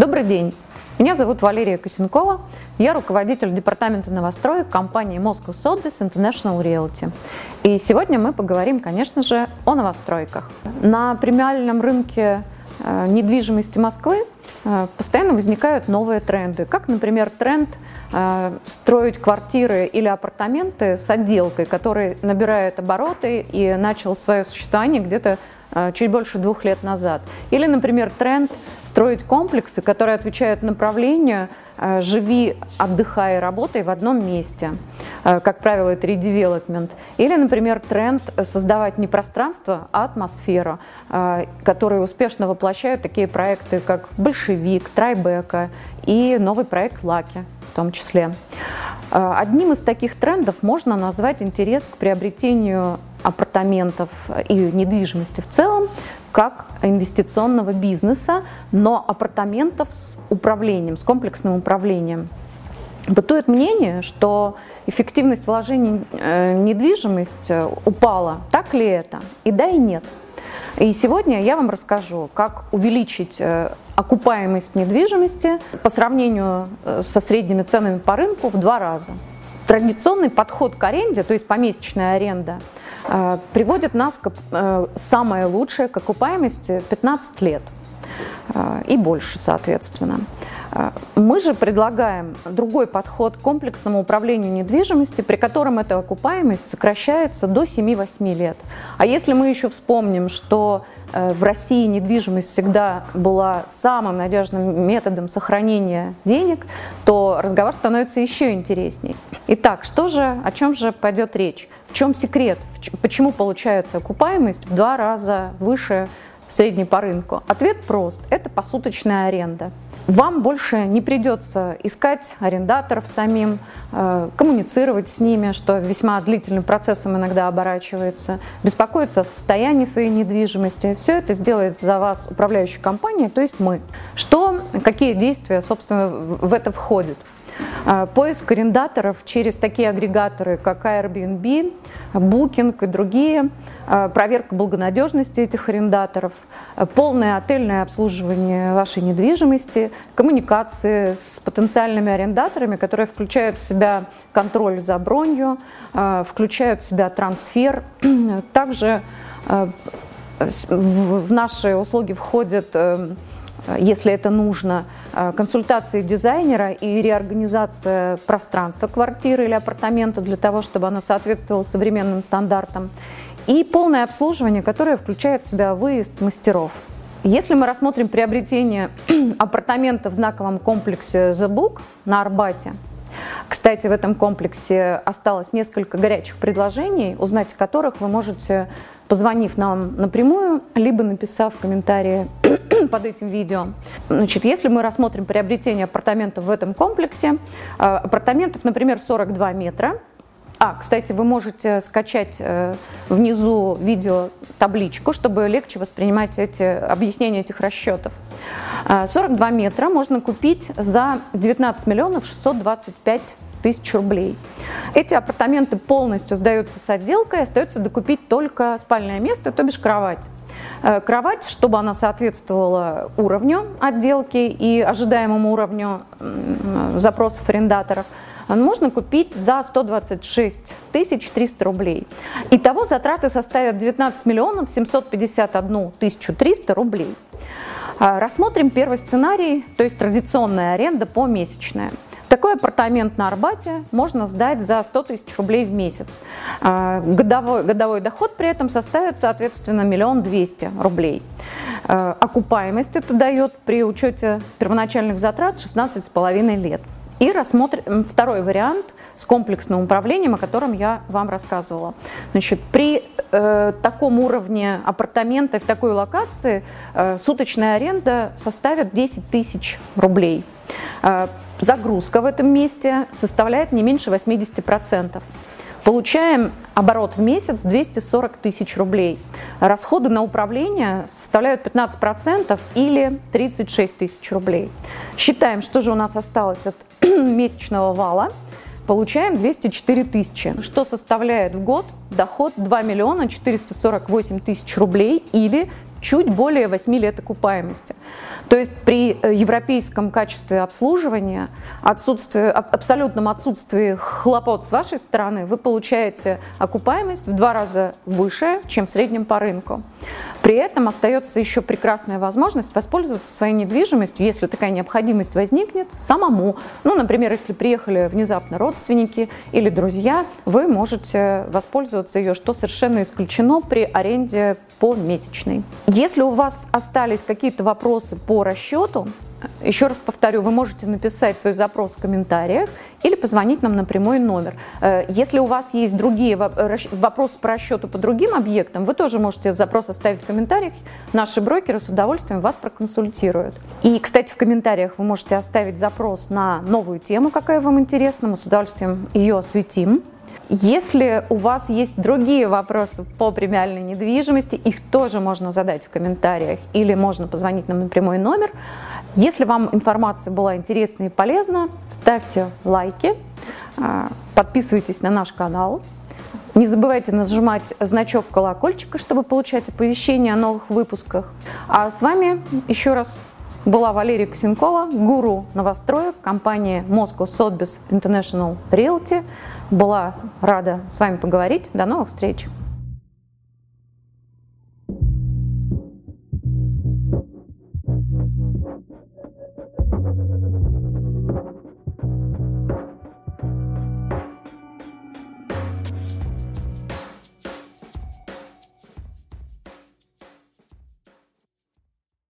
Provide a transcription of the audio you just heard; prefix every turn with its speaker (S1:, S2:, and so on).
S1: Добрый день. Меня зовут Валерия Косенкова. Я руководитель департамента новостроек компании Moscow Sotheby's International Realty. И сегодня мы поговорим, конечно же, о новостройках. На премиальном рынке э, недвижимости Москвы э, постоянно возникают новые тренды, как, например, тренд э, строить квартиры или апартаменты с отделкой, который набирает обороты и начал свое существование где-то чуть больше двух лет назад. Или, например, тренд строить комплексы, которые отвечают направлению э, «живи, отдыхай, работай в одном месте». Э, как правило, это редевелопмент. Или, например, тренд создавать не пространство, а атмосферу, э, которые успешно воплощают такие проекты, как «Большевик», «Трайбека» и новый проект «Лаки» в том числе. Одним из таких трендов можно назвать интерес к приобретению апартаментов и недвижимости в целом как инвестиционного бизнеса, но апартаментов с управлением, с комплексным управлением. Бытует мнение, что эффективность вложений э, недвижимость э, упала. Так ли это? И да, и нет. И сегодня я вам расскажу, как увеличить э, окупаемость недвижимости по сравнению со средними ценами по рынку в два раза. Традиционный подход к аренде, то есть помесячная аренда – приводит нас к э, самое лучшее к окупаемости 15 лет э, и больше, соответственно. Мы же предлагаем другой подход к комплексному управлению недвижимостью, при котором эта окупаемость сокращается до 7-8 лет. А если мы еще вспомним, что в России недвижимость всегда была самым надежным методом сохранения денег, то разговор становится еще интересней. Итак, что же, о чем же пойдет речь? В чем секрет? Почему получается окупаемость в два раза выше средней по рынку? Ответ прост. Это посуточная аренда. Вам больше не придется искать арендаторов самим, э, коммуницировать с ними, что весьма длительным процессом иногда оборачивается, беспокоиться о состоянии своей недвижимости. Все это сделает за вас управляющая компания, то есть мы. Что, какие действия, собственно, в это входят? А, поиск арендаторов через такие агрегаторы, как Airbnb, Booking и другие, а, проверка благонадежности этих арендаторов, а, полное отельное обслуживание вашей недвижимости, коммуникации с потенциальными арендаторами, которые включают в себя контроль за бронью, включают в себя трансфер. Также в наши услуги входят эм, если это нужно, э, консультации дизайнера и реорганизация пространства квартиры или апартамента для того, чтобы она соответствовала современным стандартам, и полное обслуживание, которое включает в себя выезд мастеров. Если мы рассмотрим приобретение апартамента в знаковом комплексе The Book на Арбате, кстати, в этом комплексе осталось несколько горячих предложений, узнать о которых вы можете позвонив нам напрямую, либо написав комментарии под этим видео. Значит, если мы рассмотрим приобретение апартаментов в этом комплексе, э, апартаментов, например, 42 метра, а, кстати, вы можете скачать э, внизу видео табличку, чтобы легче воспринимать эти объяснения этих расчетов. 42 э, метра можно купить за 19 миллионов 625 тысяч рублей. Эти апартаменты полностью сдаются с отделкой, остается докупить только спальное место, то бишь кровать. Э, кровать, чтобы она соответствовала уровню отделки и ожидаемому уровню запросов арендаторов, можно купить за 126 тысяч 300 рублей. Итого затраты составят 19 миллионов 751 тысячу 300 рублей. Э, рассмотрим первый сценарий, то есть традиционная аренда помесячная. Такой апартамент на Арбате можно сдать за 100 тысяч рублей в месяц. А, годовой, годовой доход при этом составит, соответственно, миллион двести рублей. А, окупаемость это дает при учете первоначальных затрат 16,5 лет. И рассмотрим второй вариант с комплексным управлением, о котором я вам рассказывала. Значит, при э, таком уровне апартамента в такой локации э, суточная аренда составит 10 тысяч рублей. Э, загрузка в этом месте составляет не меньше 80%. Получаем оборот в месяц 240 тысяч рублей. Расходы на управление составляют 15% или 36 тысяч рублей. Считаем, что же у нас осталось от месячного вала. Получаем 204 тысячи, что составляет в год доход 2 миллиона 448 тысяч рублей или чуть более 8 лет окупаемости. То есть при э, европейском качестве обслуживания, отсутствии, абсолютном отсутствии хлопот с вашей стороны, вы получаете окупаемость в два раза выше, чем в среднем по рынку. При этом остается еще прекрасная возможность воспользоваться своей недвижимостью, если такая необходимость возникнет, самому. Ну, например, если приехали внезапно родственники или друзья, вы можете воспользоваться ее, что совершенно исключено при аренде по месячной. Если у вас остались какие-то вопросы по расчету, еще раз повторю, вы можете написать свой запрос в комментариях или позвонить нам на прямой номер. Э, если у вас есть другие вопросы по расчету по другим объектам, вы тоже можете запрос оставить в комментариях. Наши брокеры с удовольствием вас проконсультируют. И, кстати, в комментариях вы можете оставить запрос на новую тему, какая вам интересна. Мы с удовольствием ее осветим. Если у вас есть другие вопросы по премиальной недвижимости, их тоже можно задать в комментариях или можно позвонить нам на прямой номер. Если вам информация была интересна и полезна, ставьте лайки, а, подписывайтесь на наш канал. Не забывайте нажимать значок колокольчика, чтобы получать оповещения о новых выпусках. А с вами еще раз была Валерия Косенкова, гуру новостроек компании Moscow Sotheby's International Realty. Была рада с вами поговорить. До новых встреч!